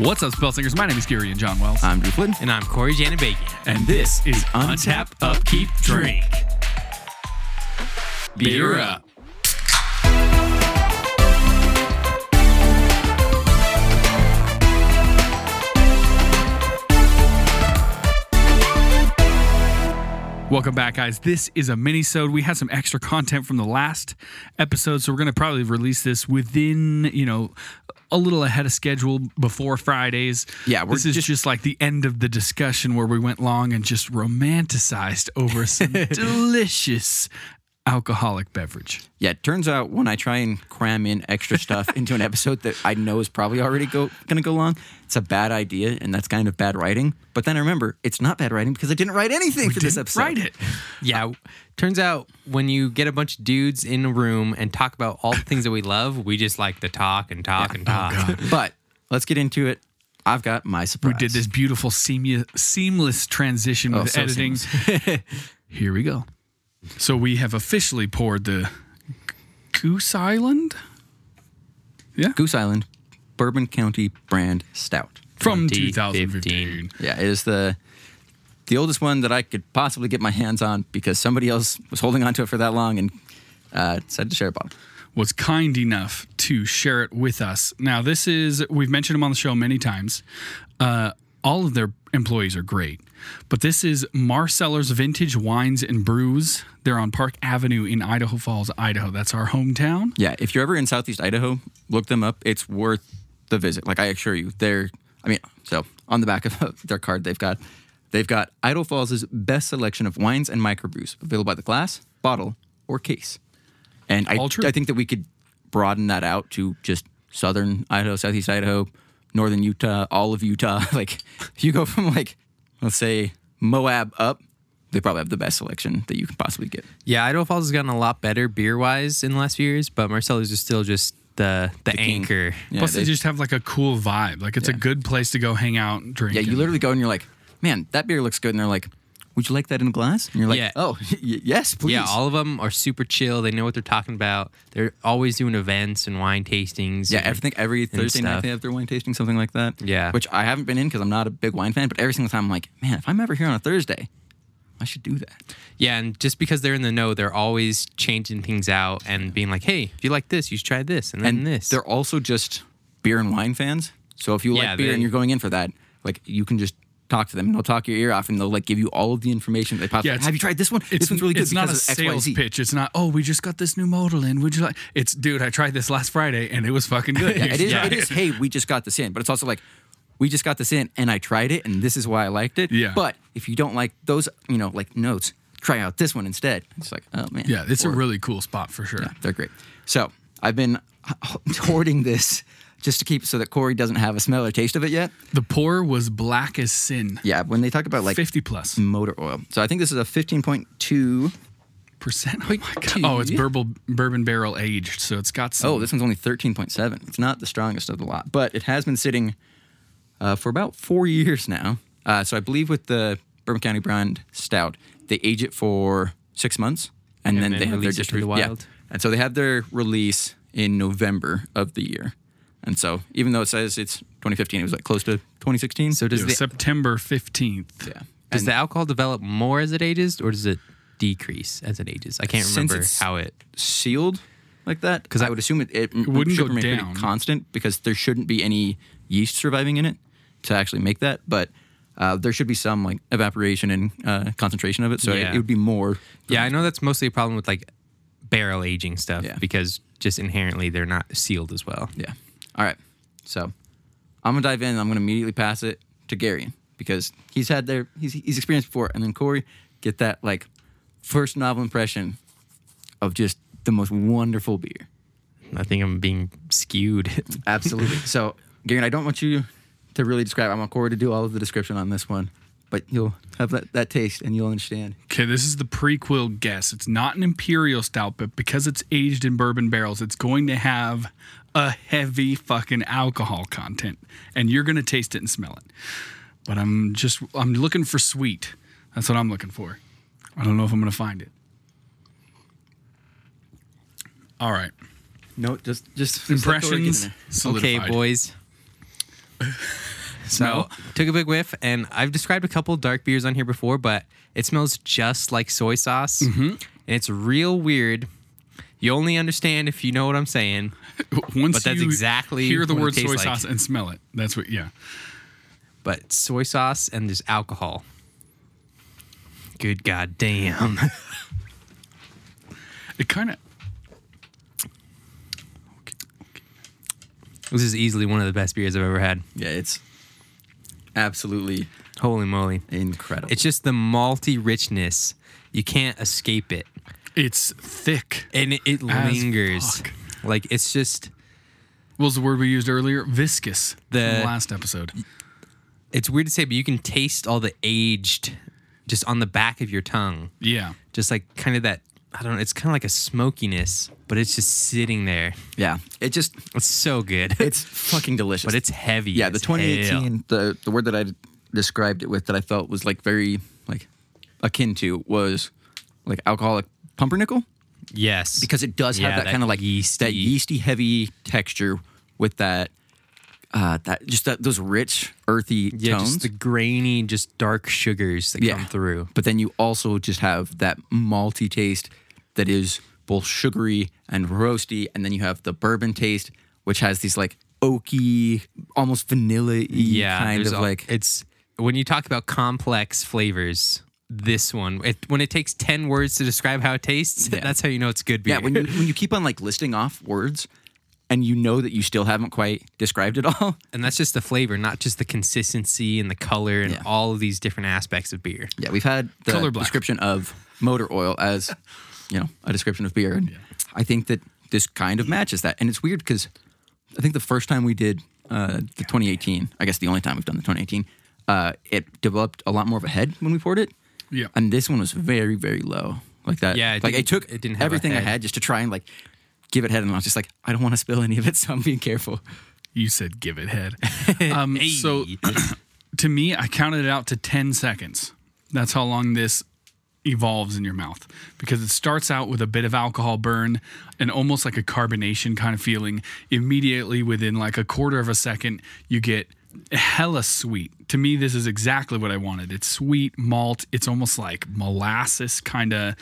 What's up, spell singers? My name is Gary and John Wells. I'm Drew Flynn. And I'm Corey Janabakian. and this is Untap Upkeep Drink. Beer up. Welcome back, guys. This is a mini-sode. We had some extra content from the last episode, so we're going to probably release this within, you know, a little ahead of schedule before Fridays. Yeah, we're this is just- just, like the end of the discussion where we went long and just romanticized over some delicious alcoholic beverage. Yeah, it turns out when I try and cram in extra stuff into an episode that I know is probably already go going to go long, it's a bad idea, and that's kind of bad writing. But then I remember it's not bad writing because I didn't write anything for this episode. Write it. Yeah. Uh, turns out when you get a bunch of dudes in a room and talk about all the things that we love, we just like to talk and talk and talk. Oh, but let's get into it. I've got my surprise. We did this beautiful seamless, seamless transition Oh, with so editing. Here we go. So we have officially poured the Goose Island Yeah, Goose Island Bourbon County brand stout. from 2015. 2015. Yeah, it is the the oldest one that I could possibly get my hands on because somebody else was holding on to it for that long and uh, decided to share a bottle. was kind enough to share it with us. Now, this is, we've mentioned them on the show many times. Uh, all of their employees are great, but this is Marcellus Vintage Wines and Brews. They're on Park Avenue in Idaho Falls, Idaho. That's our hometown. Yeah, if you're ever in Southeast Idaho, look them up. It's worth the visit. Like I assure you, they're. I mean, so on the back of their card, they've got they've got Idaho Falls' best selection of wines and microbrews available by the glass, bottle, or case. And I, I think that we could broaden that out to just southern Idaho, southeast Idaho, northern Utah, all of Utah. like if you go from like let's say Moab up, they probably have the best selection that you could possibly get. Yeah, Idaho Falls has gotten a lot better beer wise in the last few years, but Marcellus is still just the the, king. anchor. Yeah, Plus, they, they- just have like a cool vibe. Like, it's a good place to go hang out and drink. Yeah, you and- literally go and you're like, man, that beer looks good. And they're like, would you like that in a glass? And you're like, Yeah. oh, y- yes, please. Yeah, all of them are super chill. They know what they're talking about. They're always doing events and wine tastings. yeah, and- I think every Thursday night they have their wine tasting, something like that. Yeah. Which I haven't been in because I'm not a big wine fan, but every single time I'm like, man, if I'm ever here on a Thursday, I should do that. Yeah, and just because they're in the know, they're always changing things out and being like, "Hey, if you like this, you should try this and then And this." they're also just beer and wine fans. So if you Yeah, like beer they- and you're going in for that, like you can just talk to them and they'll talk your ear off and they'll like give you all of the information they possibly Yeah, have you tried this one? This one's really good it's not a sales XYZ. pitch. It's not, oh, we just got this new model in. Would you like? It's, dude, I tried this last Friday and it was fucking good. Yeah, it is. Yeah. It is. Hey, we just got this in, but it's also like we just got this in, and I tried it, and this is why I liked it. Yeah. But if you don't like those, you know, like notes, try out this one instead. It's like, oh man. Yeah, it's a really cool spot for sure. Yeah, they're great. So I've been hoarding this just to keep so that Corey doesn't have a smell or taste of it yet. The pour was black as sin. Yeah, when they talk about like 50 plus motor oil, so I think this is a fifteen point two. percent. Oh my god! Oh, it's bourbon bourbon barrel aged, so it's got some. Oh, this one's only thirteen point seven. It's not the strongest of the lot, but it has been sitting uh, for about four years now. Uh, so I believe with the Bourbon County brand stout, they age it for six months, and, And then, then they have their to the yeah. And so they have their release in November of the year. And so even though it says it's 2015, it was like close to 2016. so It does was the September fifteenth. yeah. does And the alcohol develop more as it ages, or does it decrease as it ages? I can't Since remember it's- how it. sealed like that because I, would assume it, it, wouldn't should go remain pretty down. constant because there shouldn't be any yeast surviving in it to actually make that. But uh, there should be some like evaporation and uh, concentration of it, so it, Yeah. it would be more. Yeah, I know that's mostly a problem with like barrel aging stuff Yeah. because just inherently they're not sealed as well. Yeah. All right. So I'm gonna dive in. and I'm gonna immediately pass it to Gary because he's had their he's he's experienced before, and then Corey get that like first novel impression of just the most wonderful beer. I think I'm being skewed. Absolutely. so, Gary, I don't want you to really describe. I want Corey to do all of the description on this one, but you'll have that, that taste and you'll understand. Okay, this is the prequel guess. It's not an imperial stout, but because it's aged in bourbon barrels, it's going to have a heavy fucking alcohol content, and you're gonna taste it and smell it. But I'm just I'm looking for sweet. That's what I'm looking for. I don't know if I'm gonna find it. All right. No, just just Impressions. okay, solidified. boys. Smell. took a big whiff, and I've described a couple dark beers on here before, but it smells just like soy sauce, Mm-hmm. and it's real weird. You only understand if you know what I'm saying. Once But that's you exactly hear the what word soy tastes like. sauce and smell it. That's what. Yeah. But soy sauce and there's alcohol. Good goddamn. It kind of. this is easily one of the best beers I've ever had. Yeah, it's absolutely Holy moly. incredible. It's just the malty richness. You can't escape it. It's thick. And it, it As lingers. fuck. Like it's just What was the word we used earlier? Viscous. from The- the last episode. it's weird to say, but you can taste all the aged just on the back of your tongue. Yeah. Just like kind of that I don't know, it's kind of like a smokiness, but it's just sitting there. yeah, it just It's so good. it's fucking delicious. but it's heavy. yeah, the as hell. 2018 the the word that I described it with that I felt was like very like akin to was like alcoholic pumpernickel Yes. because it does have Yeah, that, that kind of like yeasty- that yeasty heavy texture with that uh that just that those rich earthy yeah, tones. just the grainy, just dark sugars that yeah. come through. But then you also just have that malty taste that is both sugary and roasty, and then you have the bourbon taste, which has these like oaky, almost vanilla Yeah, kind of all- like it's when you talk about complex flavors. This one, it, when it takes ten words to describe how it tastes, Yeah. that's how you know it's good beer. yeah. When you when you keep on like listing off words, and you know that you still haven't quite described it all. and that's just the flavor, not just the consistency and the color and Yeah. all of these different aspects of beer. Yeah, we've had the Color black. description of motor oil as, you know, a description of beer. And I think that this kind of matches that. And it's weird because I think the first time we did uh, the 2018, I guess the only time we've done the 2018, uh, it developed a lot more of a head when we poured it. Yeah. And this one was very, very low. Like that. Yeah, it like I took it didn't have everything I had just to try and like give it head. And I was just like, I don't want to spill any of it. So I'm being careful. You said give it head. Um, So to me, I counted it out to 10 seconds. That's how long this evolves in your mouth because it starts out with a bit of alcohol burn and almost like a carbonation kind of feeling. Immediately within like a quarter of a second, you get hella sweet. To me, this is exactly what I wanted. It's sweet malt. It's almost like molasses kind of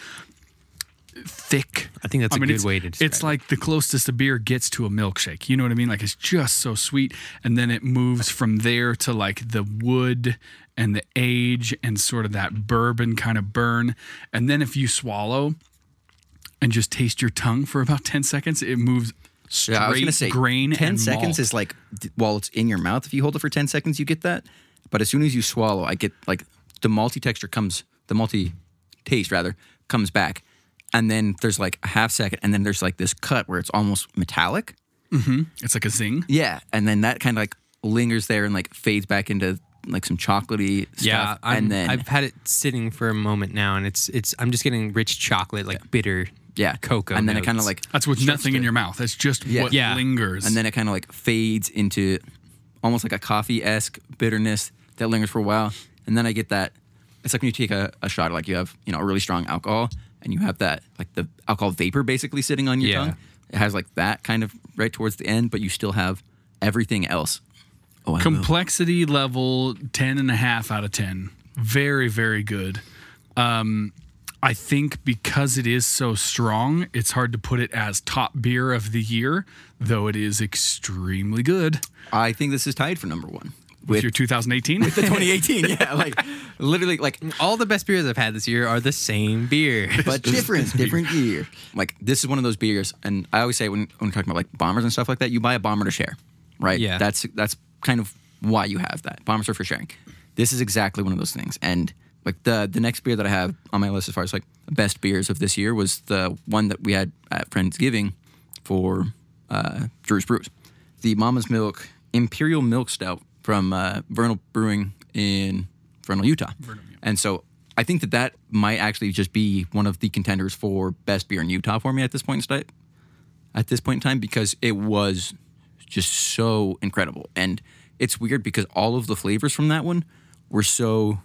thick. I think that's a good way to describe It's like the closest a beer gets to a milkshake. You know what I mean? Like it's just so sweet, and then it moves from there to like the wood and the age and sort of that bourbon kind of burn. And then if you swallow and just taste your tongue for about ten seconds, it moves straight Yeah, I was gonna say grain. Ten and seconds malt. is like while it's in your mouth. If you hold it for ten seconds, you get that. But as soon as you swallow, I get like the malty texture comes, the malty taste rather comes back, and then there's like a half second, and then there's like this cut where it's almost metallic. Mm-hmm. it's like a zing. Yeah, and then that kind of like lingers there and like fades back into like some chocolatey stuff. Yeah, I'm, and then I've had it sitting for a moment now, and it's it's. I'm just getting rich chocolate, like bitter. Yeah, cocoa and then it kind of notes. like That's with nothing in your mouth. That's just Yeah. what Yeah. lingers. and then it kind of like fades into almost like a coffee esque bitterness that lingers for a while, and then I get that. It's like when you take a, a shot, like you have you know a really strong alcohol, and you have that like the alcohol vapor basically sitting on your Yeah. tongue. It has like that kind of right towards the end, but you still have everything else. Oh, I love- Complexity level 10 and a half out of 10. Very, very good. Um, I think because it is so strong, it's hard to put it as top beer of the year, though it is extremely good. I think this is tied for number one With with your 2018? With the 2018. yeah, like literally like All the best beers I've had this year are the same beer. but different, different year. Like this is one of those beers, and I always say when when we're talking about like bombers and stuff like that, you buy a bomber to share, right? Yeah. That's that's kind of why you have that. Bombers are for sharing. This is exactly one of those things, and like the the next beer that I have on my list as far as like best beers of this year was the one that we had at Friendsgiving for uh, Drew's Brews, the Mama's Milk Imperial Milk Stout from uh, Vernal Brewing in Vernal, Utah. And so I think that that might actually just be one of the contenders for best beer in Utah for me at this point in time. At this point in time, because it was just so incredible, and it's weird because all of the flavors from that one were so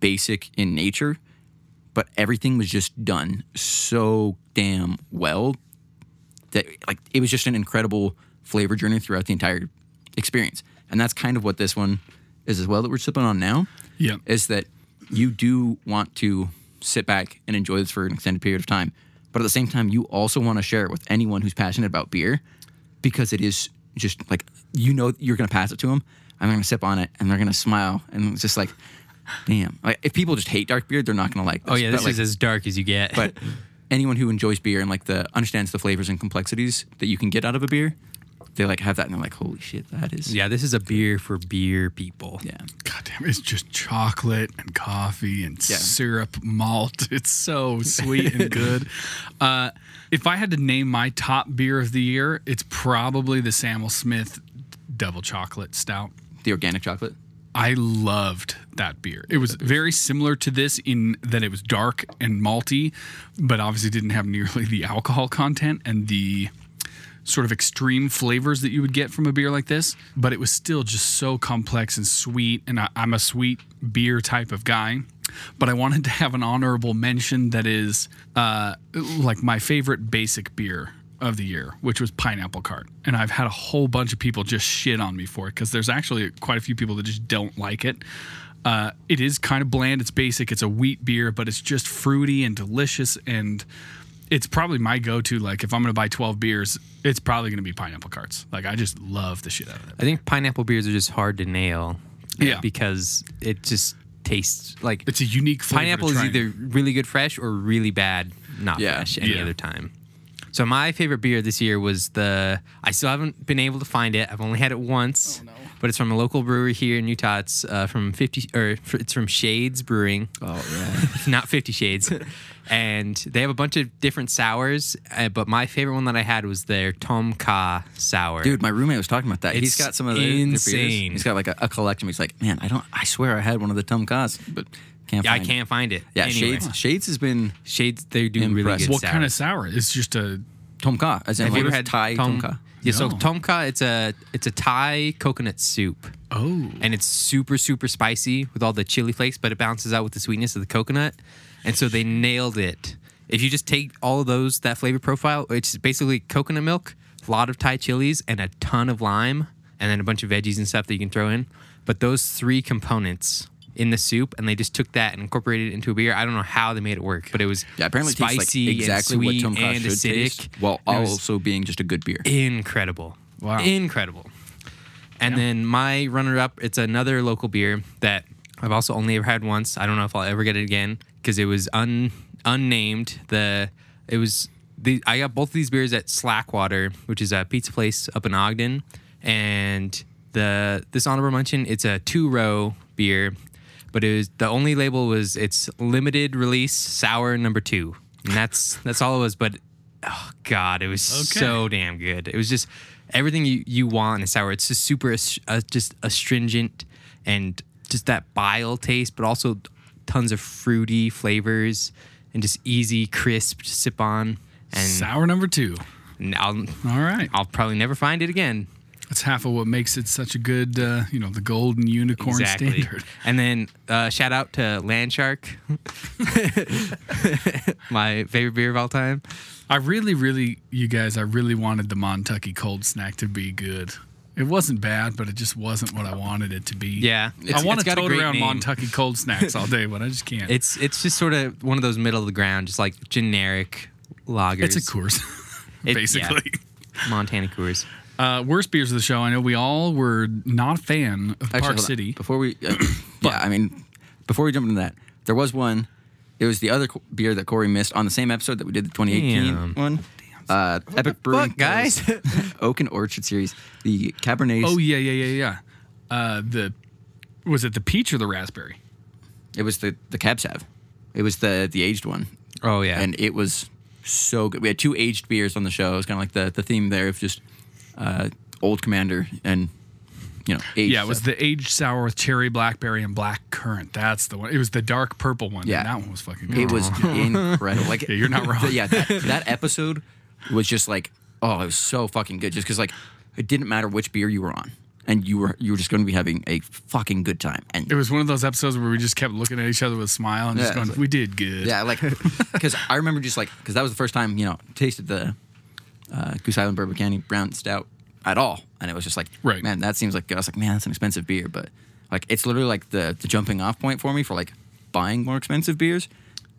basic in nature, but everything was just done so damn well that like it was just an incredible flavor journey throughout the entire experience. And that's kind of what this one is as well that we're sipping on now. Yeah. is that you do want to sit back and enjoy this for an extended period of time, but at the same time, you also want to share it with anyone who's passionate about beer, because it is just like you know you're gonna pass it to them, and they're gonna sip on it, and they're gonna smile, and it's just like, damn. Like if people just hate dark beer, they're not gonna like. This. Oh yeah, But, this like, is as dark as you get. but anyone who enjoys beer and like the understands the flavors and complexities that you can get out of a beer, they like have that and they're like, holy shit, that is yeah, this is a beer for beer people. yeah. God damn, it's just chocolate and coffee and Yeah. syrup malt. It's so sweet and good. Uh, if I had to name my top beer of the year, it's probably the Samuel Smith Double Chocolate Stout. The organic chocolate. I loved that beer. It was very similar to this in that it was dark and malty, but obviously didn't have nearly the alcohol content and the sort of extreme flavors that you would get from a beer like this. But it was still just so complex and sweet. And I, I'm a sweet beer type of guy. But I wanted to have an honorable mention that is uh, like my favorite basic beer of the year, which was Pineapple Cart. And I've had a whole bunch of people just shit on me for it because there's actually quite a few people that just don't like it. Uh, it is kind of bland. It's basic. It's a wheat beer, but it's just fruity and delicious. And it's probably my go-to. Like if I'm going to buy 12 beers, it's probably going to be Pineapple Carts. Like I just love the shit out of it. I think pineapple beers are just hard to nail. Yeah. Because it just tastes like It's a unique flavor. to pineapple is either really good fresh or really bad not Yeah. fresh any Yeah. other time. So my favorite beer this year was the I still haven't been able to find it. I've only had it once. But it's from a local brewery here in Utah. It's uh, from 50 or it's from Shades Brewing. Oh yeah. not 50 shades and they have a bunch of different sours uh, but my favorite one that i had was their tom ka sour Dude, my roommate was talking about that. He's It's got some of the, the insane. He's got like a, a collection. He's like, man, I don't. I swear I had one of the Tum Kas, but can't. yeah, i can't find it It. Yeah, Anyway, Shades. Shades has been shades they do really Impressive. good what sours. kind of sour? It's just a Tom Ka, as in have like you ever had Thai Tom, Ka. Yeah so No. tom ka it's a it's a thai coconut soup. Oh. And it's super super spicy with all the chili flakes but it balances out with the sweetness of the coconut. And so they nailed it. If you just take all of those that flavor profile it's basically coconut milk a lot of thai chilies and a ton of lime and then a bunch of veggies and stuff that you can throw in. But those three components in the soup and they just took that and incorporated it into a beer i don't know how they made it work but it was Yeah, apparently it tastes spicy like exactly and what sweet Tom Ka and should acidic taste, while And also being just a good beer. incredible. Wow. Incredible. And then my runner up, it's another local beer that I've also only ever had once. I don't know if I'll ever get it again because it was un unnamed. The it was the I got both of these beers at Slackwater, which is a pizza place up in Ogden, and the this honorable mention, it's a two row beer, but it was the only label was it's limited release sour number two, and that's that's all it was. But oh god, it was Okay. so damn good. It was just everything you, you want in a sour. It's just super uh, just astringent and just that bile taste, but also tons of fruity flavors and just easy, crisp to sip on. And sour number two. I'll All right. I'll probably never find it again. That's half of what makes it such a good, uh, you know, the golden unicorn standard. And then uh, shout out to Landshark, my favorite beer of all time. I really, really, you guys, I really wanted the Montucky cold snack to be good. It wasn't bad, but it just wasn't what I wanted it to be. Yeah, I want to tote around name. Montucky cold snacks all day, but I just can't. It's it's just sort of one of those middle of the ground, just like generic lagers. It's a Coors, It- basically. Montana Coors. Uh, worst beers of the show. I know we all were not a fan of Actually, Park hold on. City. Before we, uh, yeah, I mean, before we jump into that, there was one. It was the other co- beer that Corey missed on the same episode that we did the 2018 Damn. one. Uh, Epic Brewing fuck, guys? Oak and Orchard series, the Cabernet. Oh yeah, yeah, yeah, yeah. Uh, the was it the peach or the raspberry? It was the the Cab Sav. It was the the aged one, Oh yeah, and it was so good. We had two aged beers on the show. It was kind of like the the theme there of just uh, old Commander and you know aged. Yeah, it was stuff. the aged sour with cherry, blackberry, and black currant. That's the one. It was the dark purple one. Yeah. and that one was fucking good. It was incredible. Like Yeah, you're not wrong. yeah, that, that episode was just like, oh, it was so fucking good. Just because like it didn't matter which beer you were on, and you were you were just going to be having a fucking good time. And It was one of those episodes where we just kept looking at each other with a smile and just going, like- "We did good." yeah, like because I remember just like because that was the first time you know tasted the uh, Goose Island Bourbon County Brand Stout at all, and it was just like, Right. man, that seems like I was like, man, that's an expensive beer, but Like it's literally like the the jumping off point for me for like buying more expensive beers,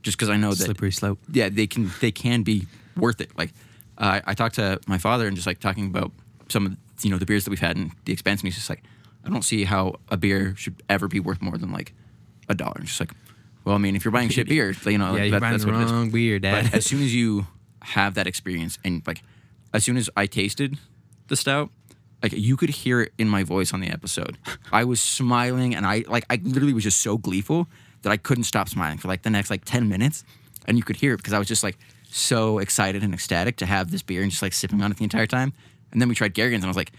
just because I know that Slippery slope. yeah, they can they can be worth it. Like uh, I talked to my father and just like talking about some of you know the beers that we've had and the expense, and he's just like, I don't see how a beer should ever be worth more than like a dollar. And just like, well, I mean, if you're buying shit beer, you know, Yeah, you're that- buying that's the what it is. wrong beer, Dad. But as soon as you have that experience and like, as soon as I tasted the stout. Like you could hear it in my voice on the episode. I was smiling and I like I literally was just so gleeful that I couldn't stop smiling for like the next like 10 minutes. And you could hear it because I was just like so excited and ecstatic to have this beer and just like sipping on it the entire time. And then we tried Garrigan's and I was like,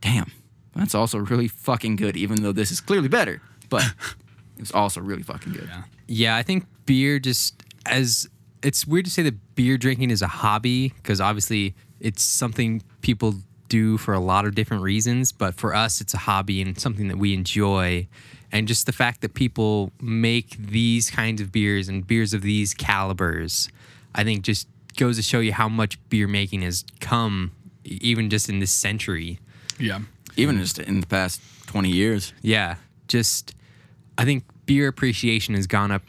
damn, that's also really fucking good, even though this is clearly better. But it was also really fucking good. Yeah. Yeah, I think beer just as it's weird to say that beer drinking is a hobby because obviously it's something people do for a lot of different reasons, but for us it's a hobby and something that we enjoy. And just the fact that people make these kinds of beers and beers of these calibers, I think just goes to show you how much beer making has come even just in this century. Yeah. Even just in the past 20 years. Yeah, just I think beer appreciation has gone up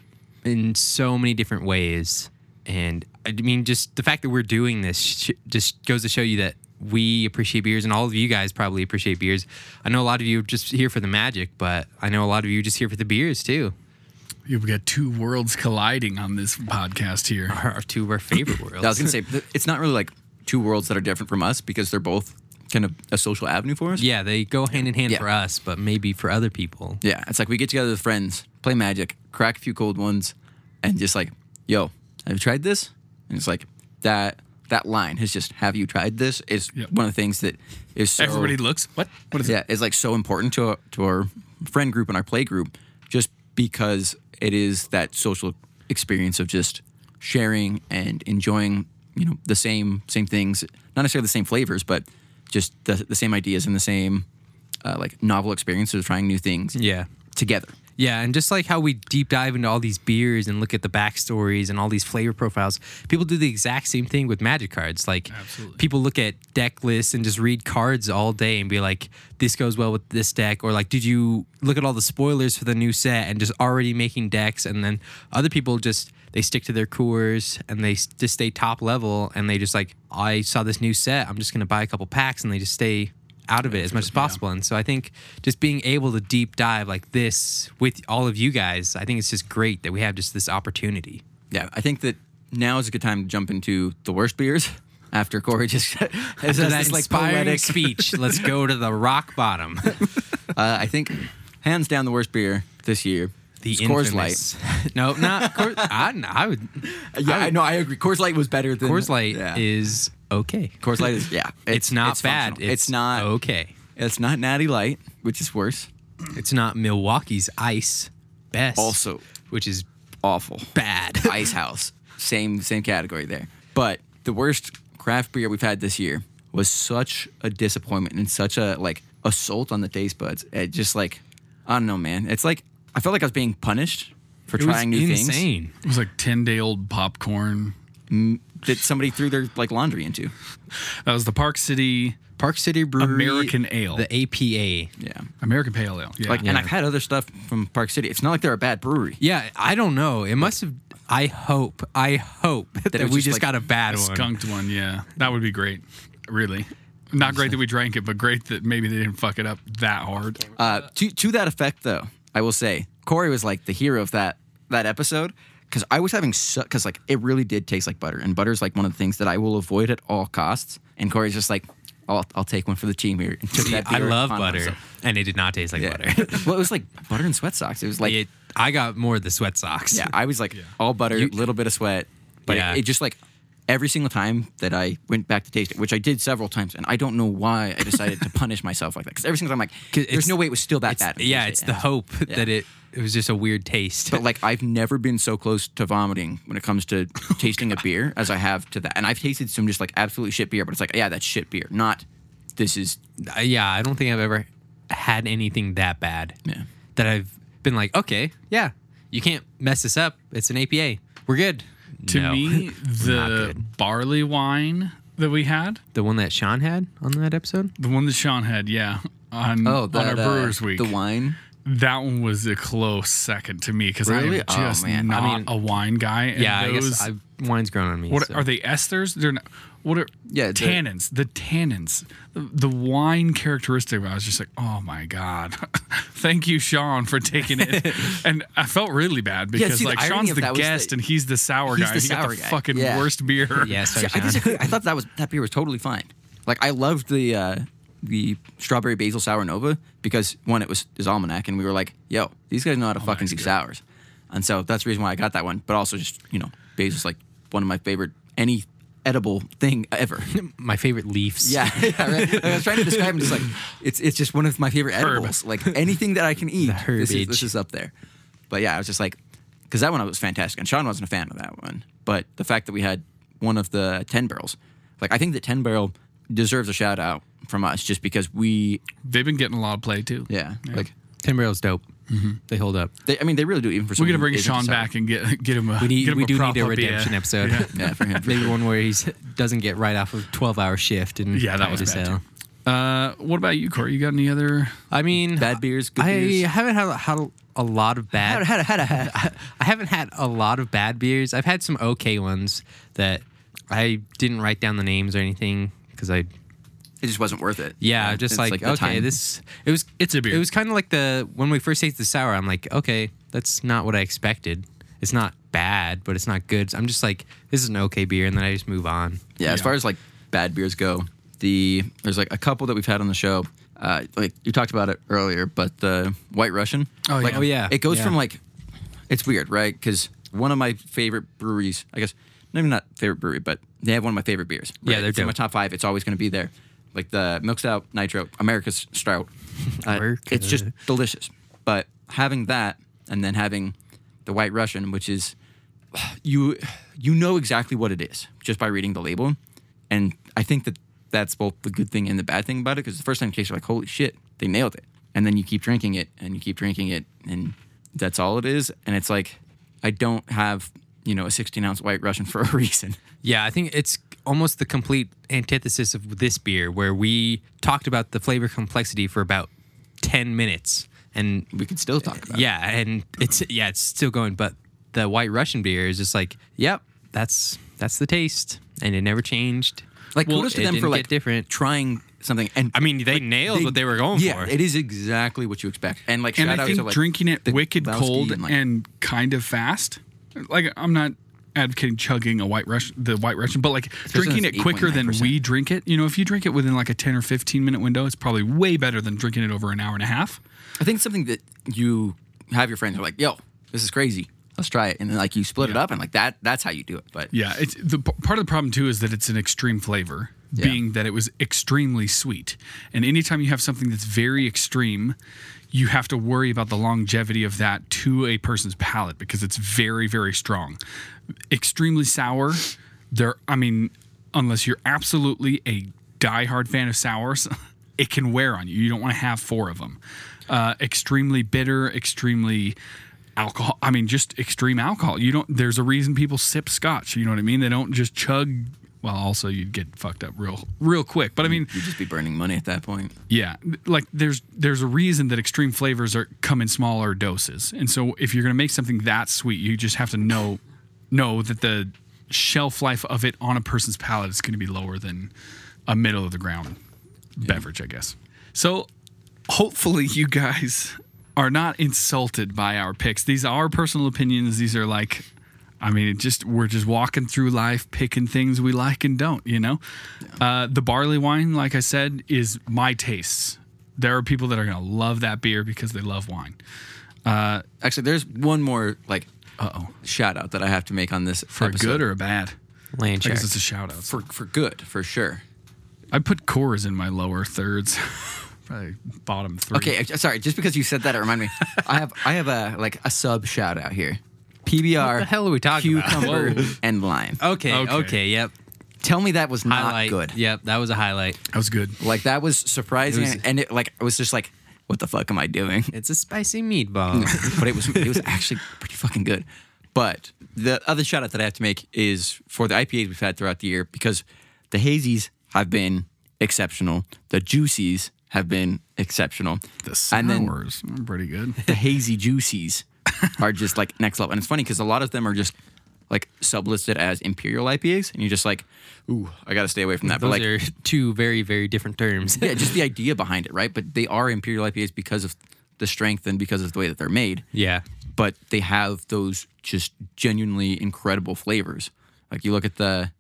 in so many different ways, and I mean, just the fact that we're doing this sh- just goes to show you that we appreciate beers, and all of you guys probably appreciate beers. I know a lot of you are just here for the magic, but I know a lot of you are just here for the beers too. You've got two worlds colliding on this podcast here. Our, our two of our favorite worlds. I was gonna say it's not really like two worlds that are different from us because they're both kind of a social avenue for us. yeah, they go hand in hand Yeah. for us, but maybe for other people. Yeah, it's like we get together with friends, play Magic, crack a few cold ones, and just like, yo, have you tried this? And it's like that that line has just have you tried this is Yep. one of the things that is so Everybody looks. What? What is it? yeah is like so important to our, to our friend group and our play group just because it is that social experience of just sharing and enjoying you know the same same things not necessarily the same flavors but just the, the same ideas and the same uh, like novel experiences of trying new things Yeah. together Yeah, and just like how we deep dive into all these beers and look at the backstories and all these flavor profiles, people do the exact same thing with magic cards. Like Absolutely. people look at deck lists and just read cards all day and be like, this goes well with this deck, or like, did you look at all the spoilers for the new set and just already making decks? And then other people just they stick to their cores and they just stay top level and they just like, I saw this new set, I'm just gonna buy a couple packs and they just stay out of it as much as possible. And so I think just being able to deep dive like this with all of you guys, I think it's just great that we have just this opportunity. yeah i think that now is a good time to jump into the worst beers after corey just has that this like poetic speech, let's go to the rock bottom. uh, i think hands down the worst beer this year The Coors Light. No, not Coors. I, I would. Yeah, I know. I agree. Coors Light was better than Coors Light Yeah. is okay. Coors Light is yeah. It's, not bad. functional. It's, not. okay. It's not Natty Light, which is worse. It's not Milwaukee's Ice best. Also which is awful. bad. Ice House, same same category there. But the worst craft beer we've had this year was such a disappointment and such a like assault on the taste buds. It just like I don't know, man. It's like I felt like I was being punished for It was trying new things insane. It was like 10 day old popcorn. that somebody threw their like laundry into. That was the Park City Park City Brewery, American Ale. the APA. Yeah. American Pale Ale. Yeah. Like, and I've had other stuff from Park City. It's not like they're a bad brewery. Yeah, I don't know. It must have. I hope. I hope that, it was we just just like got a bad a one. skunked one. Yeah. That would be great. Really. Not great that we drank it, but great that maybe they didn't fuck it up that hard. Uh, to to that effect, though, I will say Corey was like the hero of that that episode because I was having because like it really did taste like butter, and butter is like one of the things that I will avoid at all costs. And Corey's just like, I'll I'll take one for the team here. And took that I love butter, himself. and it did not taste like Yeah. butter. well, it was like butter and sweat socks. It was like it, I got more of the sweat socks. yeah, I was like all butter, a little bit of sweat, but Yeah. it, it just like. Every single time that I went back to taste it, which I did several times, and I don't know why I decided to punish myself like that. Because every single time I'm 'Cause like, there's no way it was still that bad. yeah, it's the hope that it it was just a weird taste. But like I've never been so close to vomiting when it comes to tasting a beer as I have to that. And I've tasted some just like absolutely shit beer, but it's like, yeah, that's shit beer. Not this is Uh, yeah, I don't think I've ever had anything that bad. Yeah. That I've been like, okay, yeah, you can't mess this up. It's an APA. We're good. To No. me, Not the good. barley wine that we had, the one that Sean had on that episode. the one that Sean had, yeah, on, oh on our that, uh, Brewers Week. The wine. That one was a close second to me because Really? I'm Oh, just man. not I mean- a wine guy. And yeah, I guess I, wine's grown on me. What so. are they esters? They're not. What are Yeah, tannins? The tannins, the, the wine characteristic. I was just like, oh my god, thank you, Sean, for taking it. and I felt really bad because see, like Sean's the guest that and he's the sour he's guy. the he got sour the guy. fucking Yeah. worst beer. Yeah, sorry, See, I. I thought that was that beer was totally fine. Like I loved the uh, the strawberry basil sour nova because one, it was his almanac, and we were like, "Yo, these guys know how to fucking do sours," and so that's the reason why I got that one. But also, just you know, basil's like one of my favorite any edible thing ever. My favorite leaves. Yeah, yeah right? Like, I was trying to describe them, just like it's it's just one of my favorite Herb. edibles. Like anything that I can eat, this is, this is up there. But yeah, I was just like, because that one was fantastic, and Sean wasn't a fan of that one. But the fact that we had one of the ten barrels, like I think the ten barrel deserves a shout out from us, just because we, They've been getting a lot of play too. yeah, like Ten barrels dope. They hold up. they, I mean, they really do. Even for We're someone gonna who bring isn't Sean sour. back and get get him a. We need get him we do prop need a up, yeah. redemption episode. Yeah, for him. for Maybe sure. one where he doesn't get right off of twelve hour shift and Yeah, that was tired as bad, hell. Uh, what about you, Corey? You got any other? I mean, Bad beers, good I beers. haven't had, had a lot of bad. Had a- had a- had a- I haven't had a lot of bad beers. I've had some okay ones that I didn't write down the names or anything because I It just wasn't worth it. yeah, just It's like, the okay, time. this it was It's a beer. It was kind of like the when we first tasted the sour. I'm like, okay, that's not what I expected. It's not bad, but it's not good. I'm just like, this is an okay beer, and then I just move on. Yeah, as far as like bad beers go, the there's like a couple that we've had on the show. Uh, like you talked about it earlier, but the White Russian. Oh, like, yeah. Oh, yeah. It goes Yeah. from like, it's weird, right? Because one of my favorite breweries, I guess, maybe not favorite brewery, but they have one of my favorite beers. Yeah, they're It's in my top five. It's always going to be there. Like the Milk Stout Nitro, America's Stout. Uh, it's just delicious. But having that and then having the White Russian, which is you you know exactly what it is just by reading the label, and I think that that's both the good thing and the bad thing about it. Because the first time you taste, you're like, "Holy shit, they nailed it!" And then you keep drinking it, and you keep drinking it, and that's all it is. And it's like, I don't have you know a 16 ounce White Russian for a reason. Yeah, I think it's almost the complete antithesis of this beer, where we talked about the flavor complexity for about ten minutes, and We could still talk about. it. yeah, and it's yeah, it's still going. But the White Russian beer is just like, yep, that's that's the taste, and it never changed. like Well, kudos to them for like different. trying something. And I mean, they nailed what they were going yeah, for. it is exactly what you expect. And like, And shout I out think to like drinking it wicked Lebowski cold and, and, kind of fast. Like I'm not advocating chugging a white Russian, the white Russian, but like drinking it quicker than 8.9%. we drink it. You know, if you drink it within like a 10 or 15 minute window, it's probably way better than drinking it over an hour and a half. I think something that you have your friends are like, "Yo, this is crazy. Let's try it," and then like you split it up, and like that. That's how you do it. But Yeah, it's the part of the problem too is that it's an extreme flavor, Yeah. being that it was extremely sweet. And anytime you have something that's very extreme, you have to worry about the longevity of that to a person's palate because it's very very strong. Extremely sour, there I mean, unless you're absolutely a diehard fan of sours, it can wear on you. You don't want to have four of them. Uh, extremely bitter, extremely alcohol. I mean, just extreme alcohol. You don't. There's a reason people sip scotch. You know what I mean? They don't just chug. Well, also you'd get fucked up real, real quick. But I mean, you'd just be burning money at that point. yeah, like there's there's a reason that extreme flavors are come in smaller doses. And so if you're gonna make something that sweet, you just have to know know that the shelf life of it on a person's palate is going to be lower than a middle of the ground beverage, I guess. So hopefully you guys are not insulted by our picks. These are personal opinions. These are like I mean, it just we're just walking through life, picking things we like and don't. You know, uh, the barley wine, like I said, is my tastes. There are people that are gonna love that beer because they love wine. Actually, there's one more like Uh oh, shout out that I have to make on this for a episode. good or a bad? Land I check. guess it's a shout out. for for good for sure. I put Coors in my lower thirds, probably bottom three. Okay, uh, sorry. Just because you said that, it reminded me. I have I have a like a sub shout out here. PBR. What the hell are we talking about? cucumber Whoa. and lime. Okay, Okay. okay, yep. Tell me that was not Highlight. good. Yep, that was a highlight. that was good. Like that was surprising, It was- and it like I was just like, what the fuck am I doing? It's a spicy meatball. but it was it was actually pretty fucking good. But the other shout out that I have to make is for the IPAs we've had throughout the year because the hazies have been exceptional. The juicies have been exceptional. The and then sours are pretty good. the hazy juicies are just like next level. And it's funny because a lot of them are just like sublisted as imperial IPAs, and you're just like, ooh, I got to stay away from that. Those but like, are two very, very different terms. yeah, just the idea behind it, right? But they are imperial IPAs because of the strength and because of the way that they're made. yeah. But they have those just genuinely incredible flavors. Like you look at the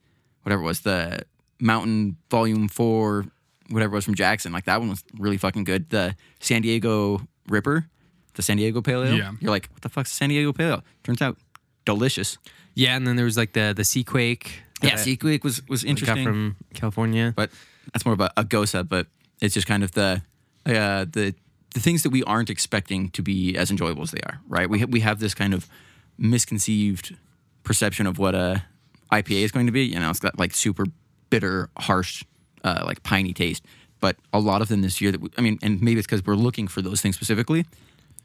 whatever it was, the Mountain Volume Four, whatever it was from Jackson. Like that one was really fucking good. The San Diego Ripper, the San Diego Pale Ale. Yeah. You're like, what the fuck's San Diego Pale Ale? Turns out, delicious. Yeah, and then there was like the the Seaquake. Yeah, Seaquake was was I got interesting. from California. but that's more of a, a gose. But it's just kind of the uh, the the things that we aren't expecting to be as enjoyable as they are. Right? We ha- we have this kind of misconceived perception of what a IPA is going to be. You know, it's got like super bitter, harsh, uh, like piney taste. But a lot of them this year that we, I mean, and maybe it's because we're looking for those things specifically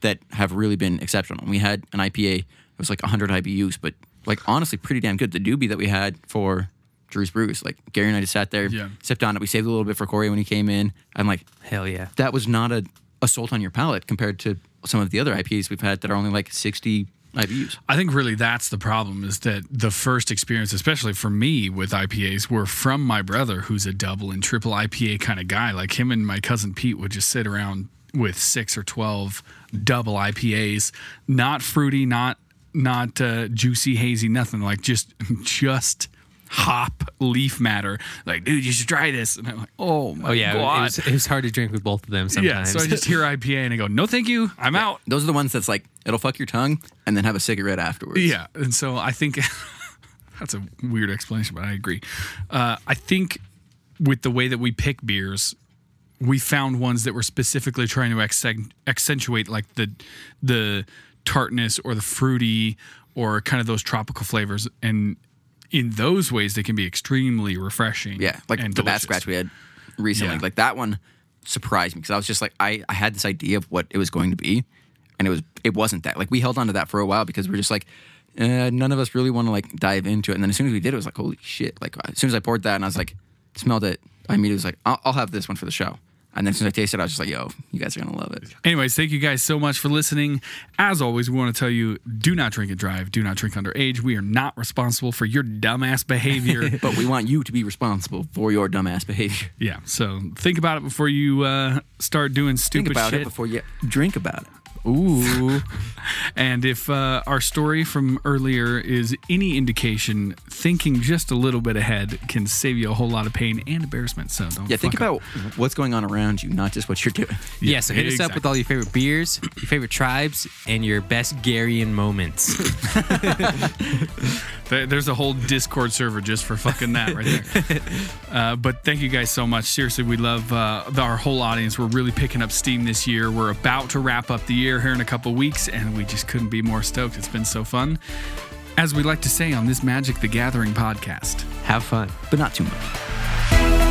that have really been exceptional. We had an IPA that was like 100 IBUs, but like honestly pretty damn good. The doobie that we had for Drew's Brews, like Gary and I just sat there, Yeah. sipped on it. We saved a little bit for Corey when he came in. I'm like, Hell yeah. that was not a assault on your palate compared to some of the other IPAs we've had that are only like 60 IBUs. I think really that's the problem is that the first experience, especially for me with IPAs, were from my brother, who's a double and triple IPA kind of guy. Like him and my cousin Pete would just sit around with six or twelve double IPAs, not fruity, not not uh, juicy, hazy, nothing. Like just just hop leaf matter. Like, dude, you should try this. And I'm like, oh my Oh yeah, god. it was, it was hard to drink with both of them Sometimes. yeah, sometimes. so I just hear IPA and I go, no, thank you, I'm out. Those are the ones that's like, it'll fuck your tongue and then have a cigarette afterwards. Yeah, and so I think that's a weird explanation, but I agree. Uh, I think with the way that we pick beers, we found ones that were specifically trying to accentuate like the the tartness or the fruity or kind of those tropical flavors, and in those ways they can be extremely refreshing. Yeah, like the bat delicious. scratch we had recently. Yeah. Like that one surprised me because I was just like, I, I had this idea of what it was going to be, and it was it wasn't that. Like we held on to that for a while because we are just like, uh, none of us really want to like dive into it. And then as soon as we did, it was like, holy shit! Like as soon as I poured that and I was like, smelled it, I immediately was like, I'll, I'll have this one for the show. And then as soon as I tasted it, I was just like, yo, you guys are gonna love it. Anyways, thank you guys so much for listening. As always, we want to tell you do not drink and drive, do not drink underage. We are not responsible for your dumbass behavior. But we want you to be responsible for your dumbass behavior. yeah, so think about it before you uh, start doing Think stupid about shit. it before you drink about it. Ooh. and if uh, our story from earlier is any indication, thinking just a little bit ahead can save you a whole lot of pain and embarrassment. So don't Yeah, think fuck up. about what's going on around you, not just what you're doing. yeah, so hit us up with all your favorite beers, your favorite tribes, and your best Garian moments. There- There's a whole Discord server just for fucking that right there. uh, but thank you guys so much. Seriously, we love uh, the- our whole audience. We're really picking up steam this year. We're about to wrap up the year here in a couple weeks, and we just couldn't be more stoked. It's been so fun. As we like to say on this Magic the Gathering podcast. Have fun. But not too much.